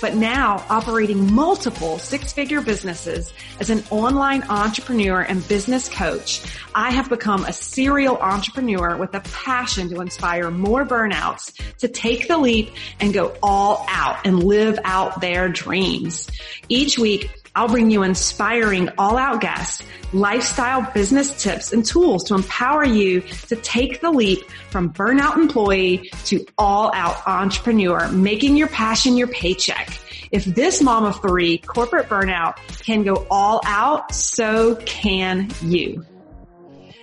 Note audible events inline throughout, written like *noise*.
but now operating multiple six figure businesses as an online entrepreneur and business coach, I have become a serial entrepreneur with a passion to inspire more burnouts to take the leap and go all out and live out their dreams. Each week, I'll bring you inspiring all out guests, lifestyle business tips and tools to empower you to take the leap from burnout employee to all out entrepreneur, making your passion your paycheck. If this mom of three corporate burnout can go all out, so can you.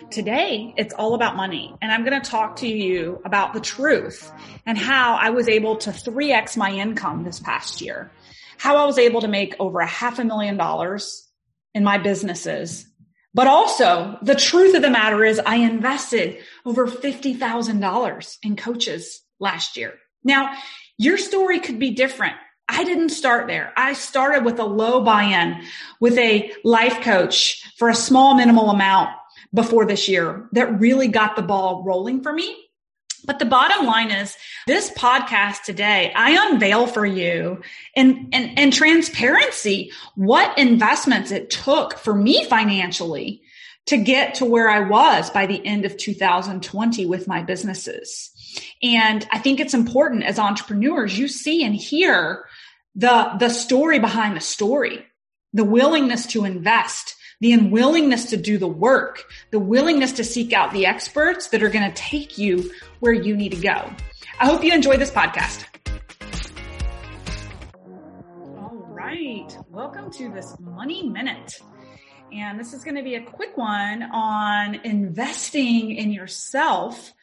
Today, it's all about money. And I'm going to talk to you about the truth and how I was able to 3x my income this past year how I was able to make over a half a million dollars in my businesses. But also the truth of the matter is I invested over $50,000 in coaches last year. Now your story could be different. I didn't start there. I started with a low buy-in with a life coach for a small minimal amount before this year that really got the ball rolling for me. But the bottom line is this podcast today, I unveil for you in, in transparency what investments it took for me financially to get to where I was by the end of 2020 with my businesses. And I think it's important as entrepreneurs, you see and hear the, the story behind the story, the willingness to invest, the unwillingness to do the work, the willingness to seek out the experts that are going to take you where you need to go. I hope you enjoy this podcast. All right. Welcome to this money minute. And this is going to be a quick one on investing in yourself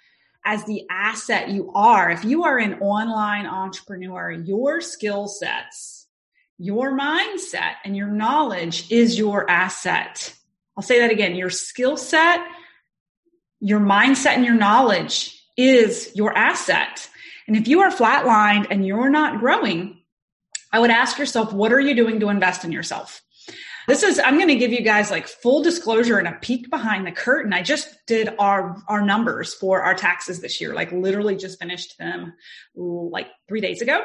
as the asset you are. If you are an online entrepreneur, your skill sets your mindset and your knowledge is your asset. I'll say that again. Your skill set, your mindset and your knowledge is your asset. And if you are flatlined and you're not growing, I would ask yourself, what are you doing to invest in yourself? This is, I'm going to give you guys like full disclosure and a peek behind the curtain. I just did our, our numbers for our taxes this year, like literally just finished them like three days ago.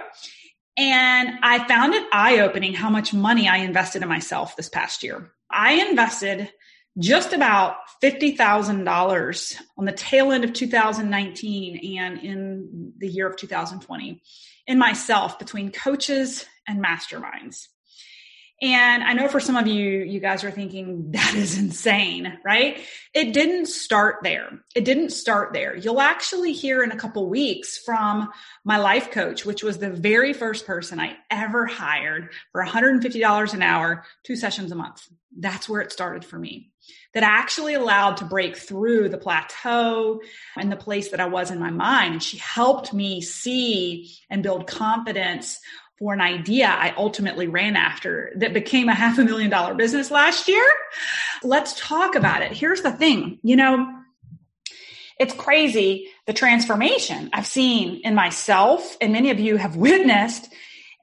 And I found it eye opening how much money I invested in myself this past year. I invested just about $50,000 on the tail end of 2019 and in the year of 2020 in myself between coaches and masterminds. And I know for some of you, you guys are thinking *laughs* that is insane, right? It didn't start there. It didn't start there. You'll actually hear in a couple weeks from my life coach, which was the very first person I ever hired for $150 an hour, two sessions a month. That's where it started for me. That actually allowed to break through the plateau and the place that I was in my mind. And she helped me see and build confidence for an idea I ultimately ran after that became a half a million dollar business last year. Let's talk about it. Here's the thing, you know, it's crazy the transformation I've seen in myself and many of you have witnessed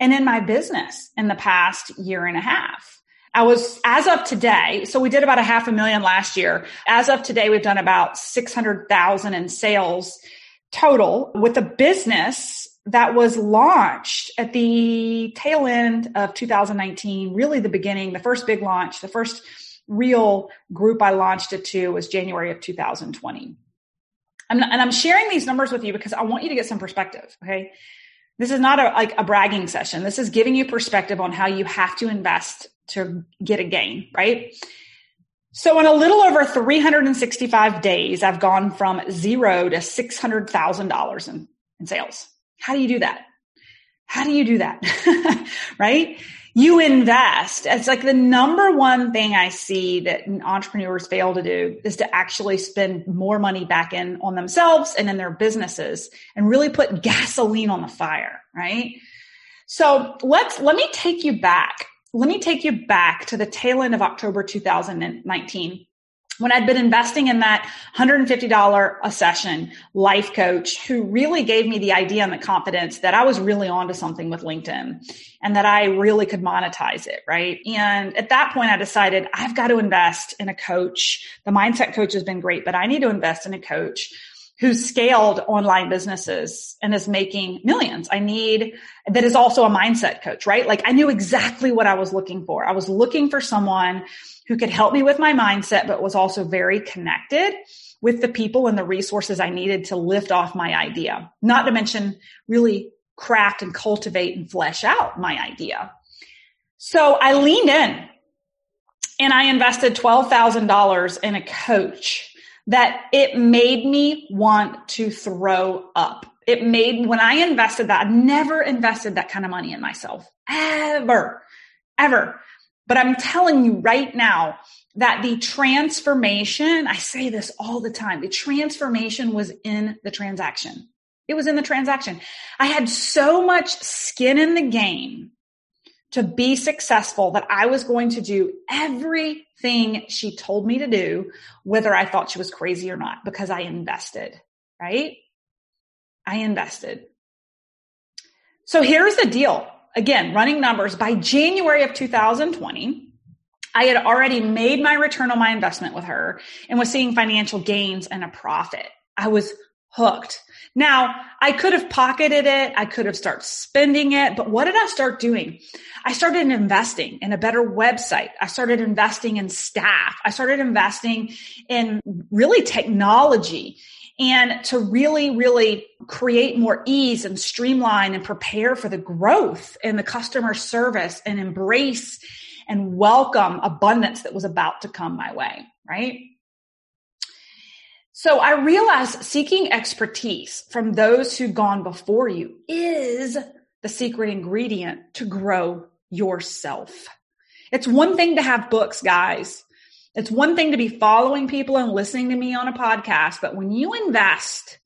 and in my business in the past year and a half. I was, as of today, so we did about a half a million last year. As of today, we've done about 600,000 in sales total with a business that was launched at the tail end of 2019, really the beginning, the first big launch, the first real group I launched it to was January of 2020. and I'm sharing these numbers with you because I want you to get some perspective. Okay. This is not a, like a bragging session. This is giving you perspective on how you have to invest to get a gain, right? So in a little over 365 days, I've gone from zero to $600,000 in, in sales. How do you do that? How do you do that? *laughs* right? You invest. It's like the number one thing I see that entrepreneurs fail to do is to actually spend more money back in on themselves and in their businesses and really put gasoline on the fire, right? So let's, let me take you back. Let me take you back to the tail end of October 2019 when I'd been investing in that $150 a session life coach who really gave me the idea and the confidence that I was really onto something with LinkedIn and that I really could monetize it, right? And at that point, I decided I've got to invest in a coach. The mindset coach has been great, but I need to invest in a coach who's scaled online businesses and is making millions. I need that is also a mindset coach, right? Like I knew exactly what I was looking for. I was looking for someone who could help me with my mindset, but was also very connected with the people and the resources I needed to lift off my idea. Not to mention really craft and cultivate and flesh out my idea. So I leaned in and I invested $12,000 in a coach that it made me want to throw up. It made, when I invested that, I never invested that kind of money in myself. Ever. Ever. But I'm telling you right now that the transformation, I say this all the time, the transformation was in the transaction. It was in the transaction. I had so much skin in the game to be successful that I was going to do everything she told me to do, whether I thought she was crazy or not, because I invested, right? I invested. So here's the deal again, running numbers, by January of 2020, I had already made my return on my investment with her and was seeing financial gains and a profit. I was hooked. Now, I could have pocketed it. I could have started spending it, but what did I start doing? I started investing in a better website. I started investing in staff. I started investing in really technology and to really, really create more ease and streamline and prepare for the growth in the customer service and embrace and welcome abundance that was about to come my way, right? So I realized seeking expertise from those who've gone before you is the secret ingredient to grow yourself. It's one thing to have books, guys. It's one thing to be following people and listening to me on a podcast, but when you invest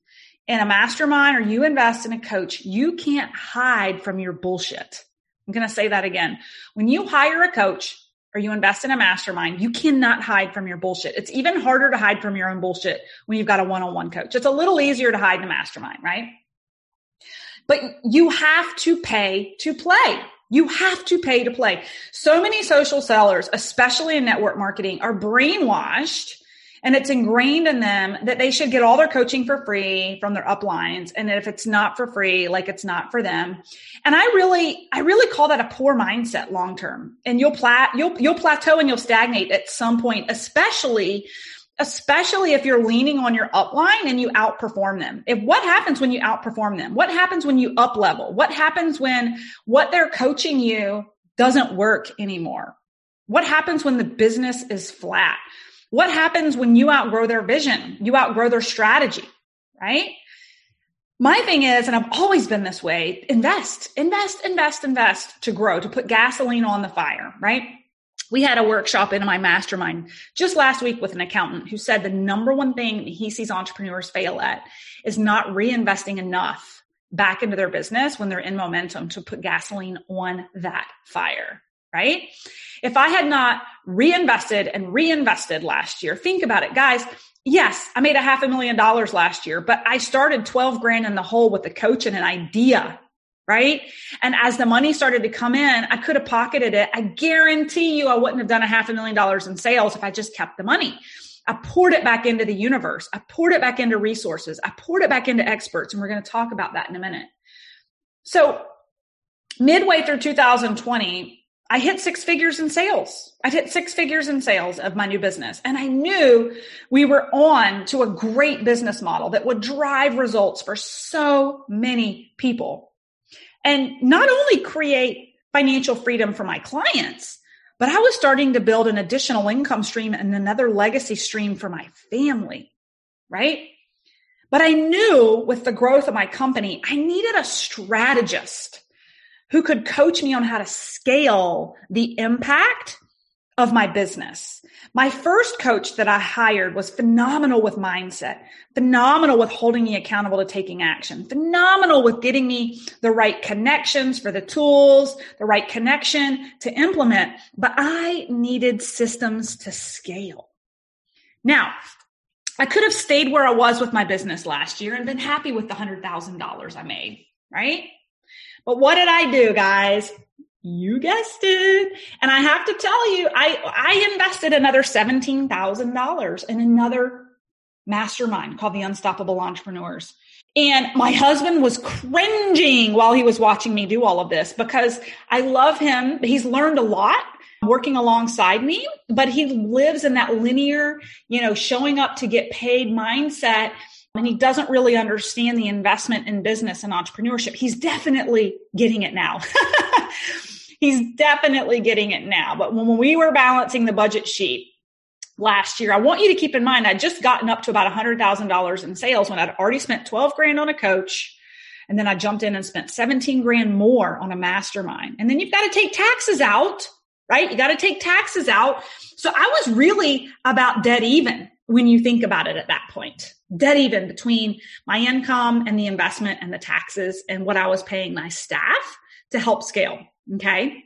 in a mastermind or you invest in a coach, you can't hide from your bullshit. I'm going to say that again. When you hire a coach or you invest in a mastermind, you cannot hide from your bullshit. It's even harder to hide from your own bullshit when you've got a one-on-one coach. It's a little easier to hide in a mastermind, right? But you have to pay to play. You have to pay to play. So many social sellers, especially in network marketing, are brainwashed and it's ingrained in them that they should get all their coaching for free from their uplines. And if it's not for free, like it's not for them. And I really, I really call that a poor mindset long term. And you'll plat, you'll, you'll plateau and you'll stagnate at some point, especially especially if you're leaning on your upline and you outperform them. If what happens when you outperform them? What happens when you up level? What happens when what they're coaching you doesn't work anymore? What happens when the business is flat? What happens when you outgrow their vision? You outgrow their strategy, right? My thing is, and I've always been this way, invest, invest, invest, invest to grow, to put gasoline on the fire, right? We had a workshop in my mastermind just last week with an accountant who said the number one thing he sees entrepreneurs fail at is not reinvesting enough back into their business when they're in momentum to put gasoline on that fire, right? If I had not reinvested and reinvested last year, think about it, guys. Yes, I made a half a million dollars last year, but I started 12 grand in the hole with a coach and an idea right? And as the money started to come in, I could have pocketed it. I guarantee you I wouldn't have done a half a million dollars in sales if I just kept the money. I poured it back into the universe. I poured it back into resources. I poured it back into experts. And we're going to talk about that in a minute. So midway through 2020, I hit six figures in sales. I hit six figures in sales of my new business. And I knew we were on to a great business model that would drive results for so many people and not only create financial freedom for my clients, but I was starting to build an additional income stream and another legacy stream for my family, right? But I knew with the growth of my company, I needed a strategist who could coach me on how to scale the impact of my business. My first coach that I hired was phenomenal with mindset, phenomenal with holding me accountable to taking action, phenomenal with getting me the right connections for the tools, the right connection to implement. But I needed systems to scale. Now, I could have stayed where I was with my business last year and been happy with the $100,000 I made, right? But what did I do, guys? You guessed it. And I have to tell you, I, I invested another $17,000 in another mastermind called the Unstoppable Entrepreneurs. And my husband was cringing while he was watching me do all of this because I love him. He's learned a lot working alongside me, but he lives in that linear, you know, showing up to get paid mindset. And he doesn't really understand the investment in business and entrepreneurship. He's definitely getting it now. *laughs* He's definitely getting it now. But when we were balancing the budget sheet, last year. I want you to keep in mind, I'd just gotten up to about $100,000 in sales when I'd already spent 12 grand on a coach. And then I jumped in and spent 17 grand more on a mastermind. And then you've got to take taxes out, right? You got to take taxes out. So I was really about dead even when you think about it at that point. Dead even between my income and the investment and the taxes and what I was paying my staff to help scale. Okay.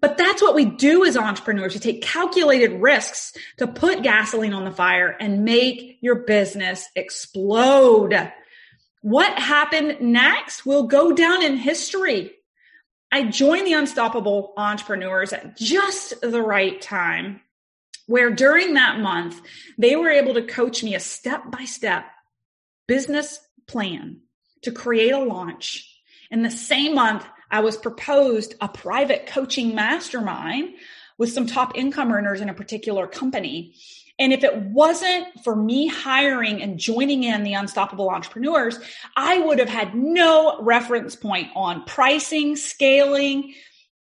But that's what we do as entrepreneurs. We take calculated risks to put gasoline on the fire and make your business explode. What happened next will go down in history. I joined the Unstoppable Entrepreneurs at just the right time, where during that month, they were able to coach me a step by step business plan to create a launch. In the same month, I was proposed a private coaching mastermind with some top income earners in a particular company. And if it wasn't for me hiring and joining in the Unstoppable Entrepreneurs, I would have had no reference point on pricing, scaling,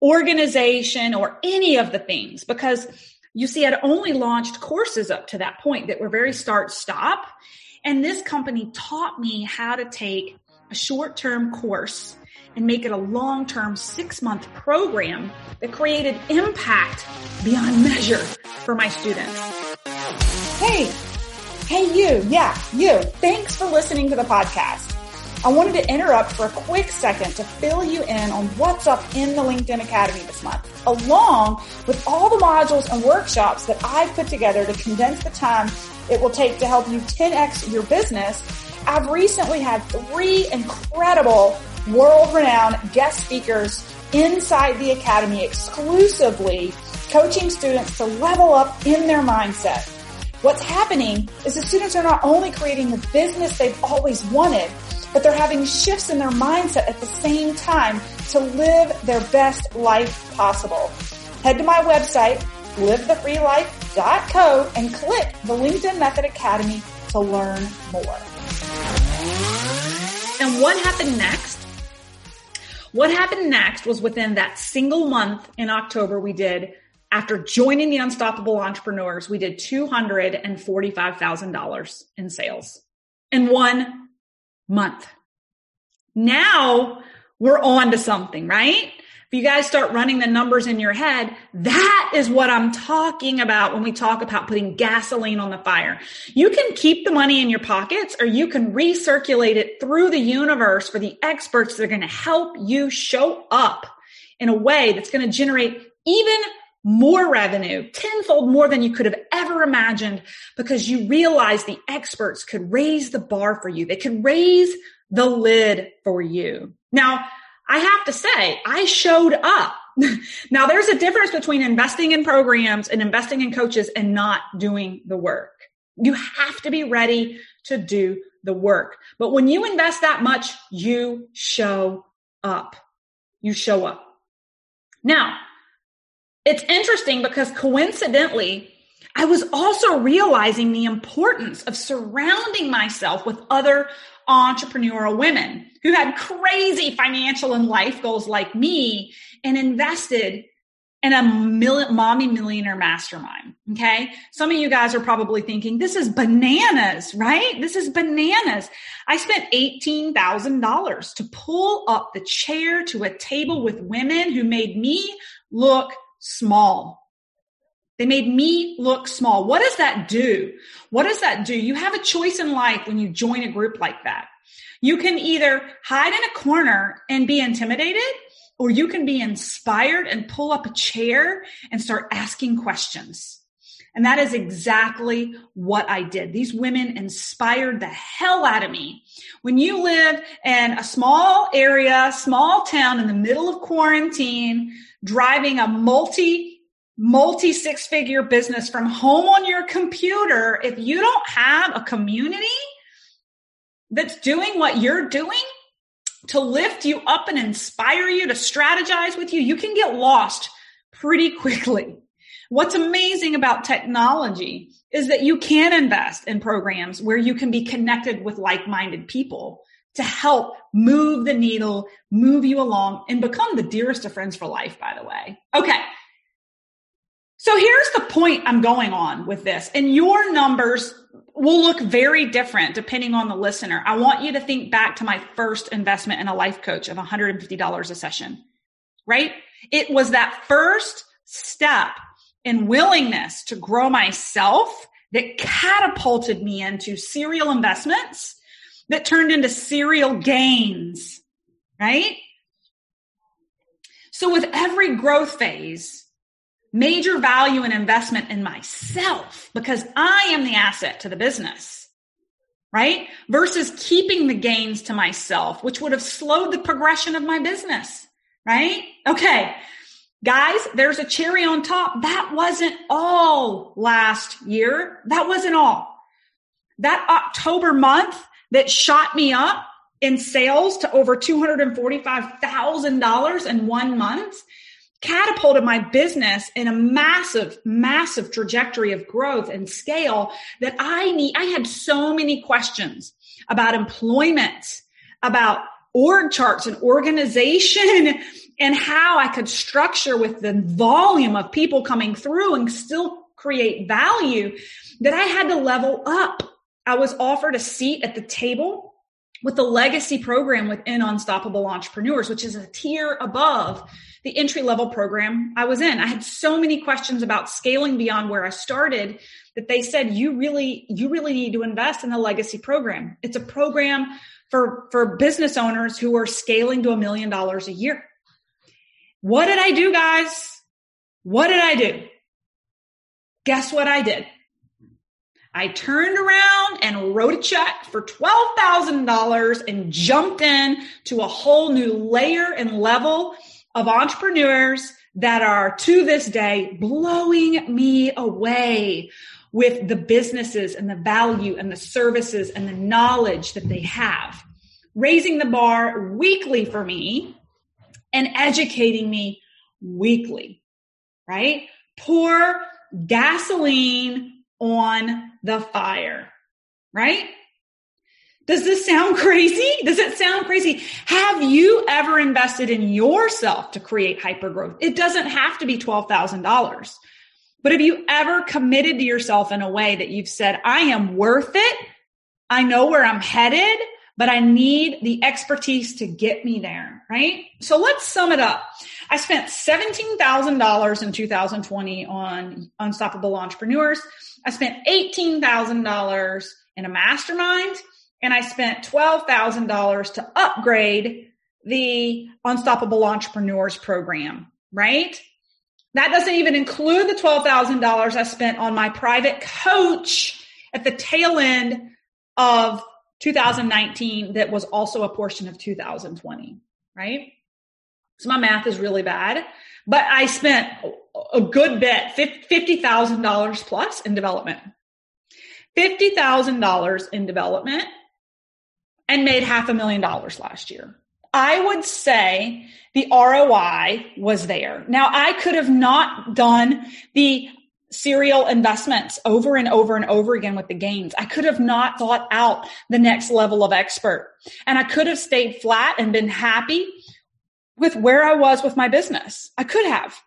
organization, or any of the things because you see, I'd only launched courses up to that point that were very start stop. And this company taught me how to take a short term course and make it a long term six month program that created impact beyond measure for my students. Hey, hey, you, yeah, you. Thanks for listening to the podcast. I wanted to interrupt for a quick second to fill you in on what's up in the LinkedIn Academy this month, along with all the modules and workshops that I've put together to condense the time it will take to help you 10x your business. I've recently had three incredible world renowned guest speakers inside the Academy exclusively coaching students to level up in their mindset. What's happening is the students are not only creating the business they've always wanted, but they're having shifts in their mindset at the same time to live their best life possible. Head to my website, livethefreelife.co and click the LinkedIn Method Academy to learn more. And what happened next what happened next was within that single month in October, we did after joining the Unstoppable Entrepreneurs, we did $245,000 in sales in one month. Now we're on to something, right? If you guys start running the numbers in your head, that is what I'm talking about when we talk about putting gasoline on the fire. You can keep the money in your pockets or you can recirculate it through the universe for the experts that are going to help you show up in a way that's going to generate even more revenue, tenfold more than you could have ever imagined because you realize the experts could raise the bar for you. They could raise the lid for you. Now, I have to say, I showed up. *laughs* now, there's a difference between investing in programs and investing in coaches and not doing the work. You have to be ready to do the work. But when you invest that much, you show up. You show up. Now, it's interesting because coincidentally, I was also realizing the importance of surrounding myself with other entrepreneurial women who had crazy financial and life goals like me and invested in a million, mommy millionaire mastermind. Okay. Some of you guys are probably thinking, this is bananas, right? This is bananas. I spent $18,000 to pull up the chair to a table with women who made me look small. They made me look small. What does that do? What does that do? You have a choice in life when you join a group like that. You can either hide in a corner and be intimidated, or you can be inspired and pull up a chair and start asking questions. And that is exactly what I did. These women inspired the hell out of me. When you live in a small area, small town in the middle of quarantine, driving a multi multi six figure business from home on your computer, if you don't have a community that's doing what you're doing to lift you up and inspire you to strategize with you, you can get lost pretty quickly. What's amazing about technology is that you can invest in programs where you can be connected with like-minded people to help move the needle, move you along, and become the dearest of friends for life, by the way. Okay. So here's the point I'm going on with this. And your numbers will look very different depending on the listener. I want you to think back to my first investment in a life coach of $150 a session, right? It was that first step in willingness to grow myself that catapulted me into serial investments that turned into serial gains, right? So with every growth phase, major value and investment in myself because I am the asset to the business, right? Versus keeping the gains to myself, which would have slowed the progression of my business, right? Okay. Guys, there's a cherry on top. That wasn't all last year. That wasn't all. That October month that shot me up in sales to over $245,000 in one month catapulted my business in a massive, massive trajectory of growth and scale that I need. I had so many questions about employment, about org charts and organization *laughs* and how I could structure with the volume of people coming through and still create value that I had to level up. I was offered a seat at the table with the legacy program within Unstoppable Entrepreneurs, which is a tier above the entry level program I was in. I had so many questions about scaling beyond where I started that they said, you really, you really need to invest in the legacy program. It's a program for, for business owners who are scaling to a million dollars a year. What did I do, guys? What did I do? Guess what I did? I turned around and wrote a check for $12,000 and jumped in to a whole new layer and level of entrepreneurs that are to this day blowing me away with the businesses and the value and the services and the knowledge that they have. Raising the bar weekly for me and educating me weekly, right? Pour gasoline on the fire, right? Does this sound *laughs* crazy? Does it sound crazy? Have you ever invested in yourself to create hyper growth? It doesn't have to be $12,000. But have you ever committed to yourself in a way that you've said, I am worth it. I know where I'm headed, but I need the expertise to get me there, right? So let's sum it up. I spent $17,000 in 2020 on Unstoppable Entrepreneurs. I spent $18,000 in a mastermind and I spent $12,000 to upgrade the Unstoppable Entrepreneurs program, right? That doesn't even include the $12,000 I spent on my private coach at the tail end of 2019 that was also a portion of 2020, right? So my math is really bad, but I spent a good bit, $50,000 plus in development. $50,000 in development and made half a million dollars last year. I would say the ROI was there. Now I could have not done the serial investments over and over and over again with the gains. I could have not thought out the next level of expert and I could have stayed flat and been happy with where I was with my business. I could have.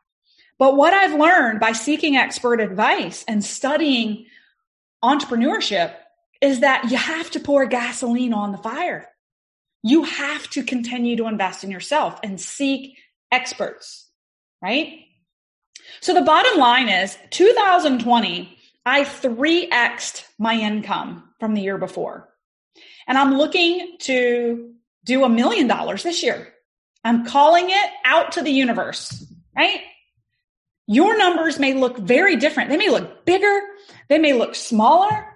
But what I've learned by seeking expert advice and studying entrepreneurship is that you have to pour gasoline on the fire. You have to continue to invest in yourself and seek experts, right? So the bottom line is 2020, I 3xed my income from the year before. And I'm looking to do a million dollars this year. I'm calling it out to the universe, right? Your numbers may look very different. They may look bigger. They may look smaller.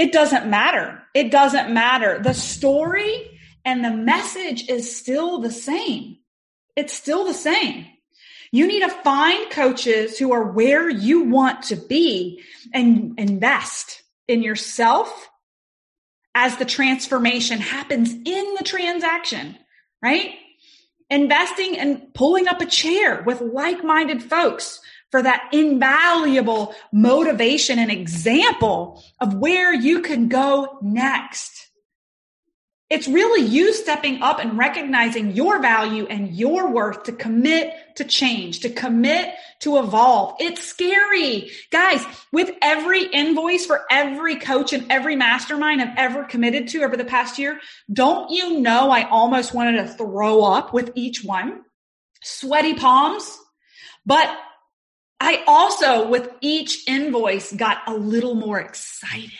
It doesn't matter. It doesn't matter. The story and the message is still the same. It's still the same. You need to find coaches who are where you want to be and invest in yourself as the transformation happens in the transaction, right? Investing and pulling up a chair with like-minded folks for that invaluable motivation and example of where you can go next. It's really you stepping up and recognizing your value and your worth to commit to change, to commit to evolve. It's scary. Guys, with every invoice for every coach and every mastermind I've ever committed to over the past year, don't you know I almost wanted to throw up with each one? Sweaty palms. But I also, with each invoice, got a little more excited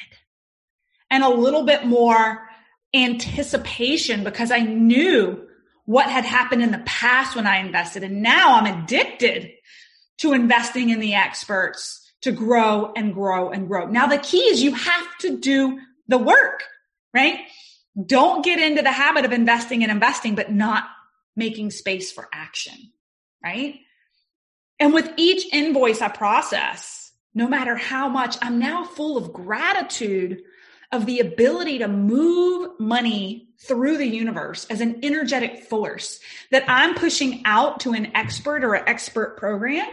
and a little bit more anticipation because I knew what had happened in the past when I invested. And now I'm addicted to investing in the experts to grow and grow and grow. Now the key is you have to do the work, right? Don't get into the habit of investing and investing, but not making space for action, right? And with each invoice I process, no matter how much, I'm now full of gratitude of the ability to move money through the universe as an energetic force that I'm pushing out to an expert or an expert program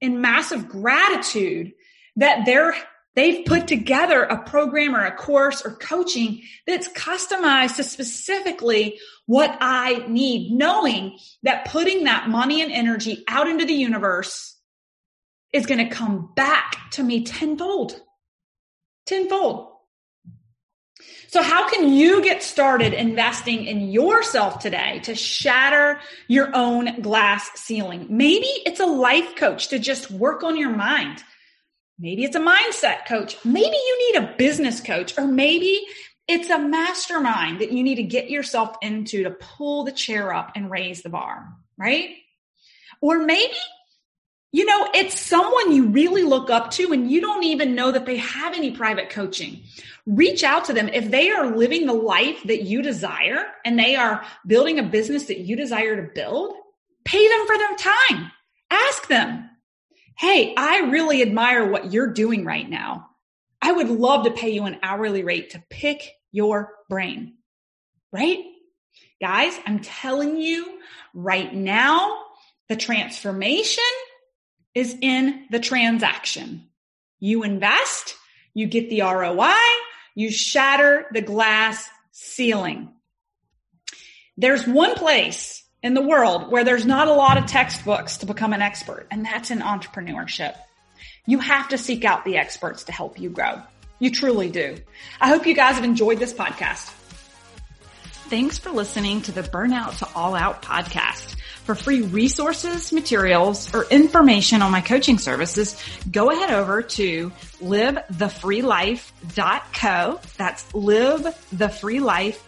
in massive gratitude that they're they've put together a program or a course or coaching that's customized to specifically what I need, knowing that putting that money and energy out into the universe is going to come back to me tenfold. Tenfold. So how can you get started investing in yourself today to shatter your own glass ceiling? Maybe it's a life coach to just work on your mind. Maybe it's a mindset coach. Maybe you need a business coach or maybe it's a mastermind that you need to get yourself into to pull the chair up and raise the bar, right? Or maybe you know, it's someone you really look up to and you don't even know that they have any private coaching. Reach out to them. If they are living the life that you desire and they are building a business that you desire to build, pay them for their time. Ask them, Hey, I really admire what you're doing right now. I would love to pay you an hourly rate to pick your brain, right? Guys, I'm telling you right now, the transformation is in the transaction. You invest, you get the ROI, you shatter the glass ceiling. There's one place in the world where there's not a lot of textbooks to become an expert, and that's in entrepreneurship. You have to seek out the experts to help you grow. You truly do. I hope you guys have enjoyed this podcast. Thanks for listening to the Burnout to All Out podcast. For free resources, materials, or information on my coaching services, go ahead over to livethefreelife.co. That's livethefreelife.co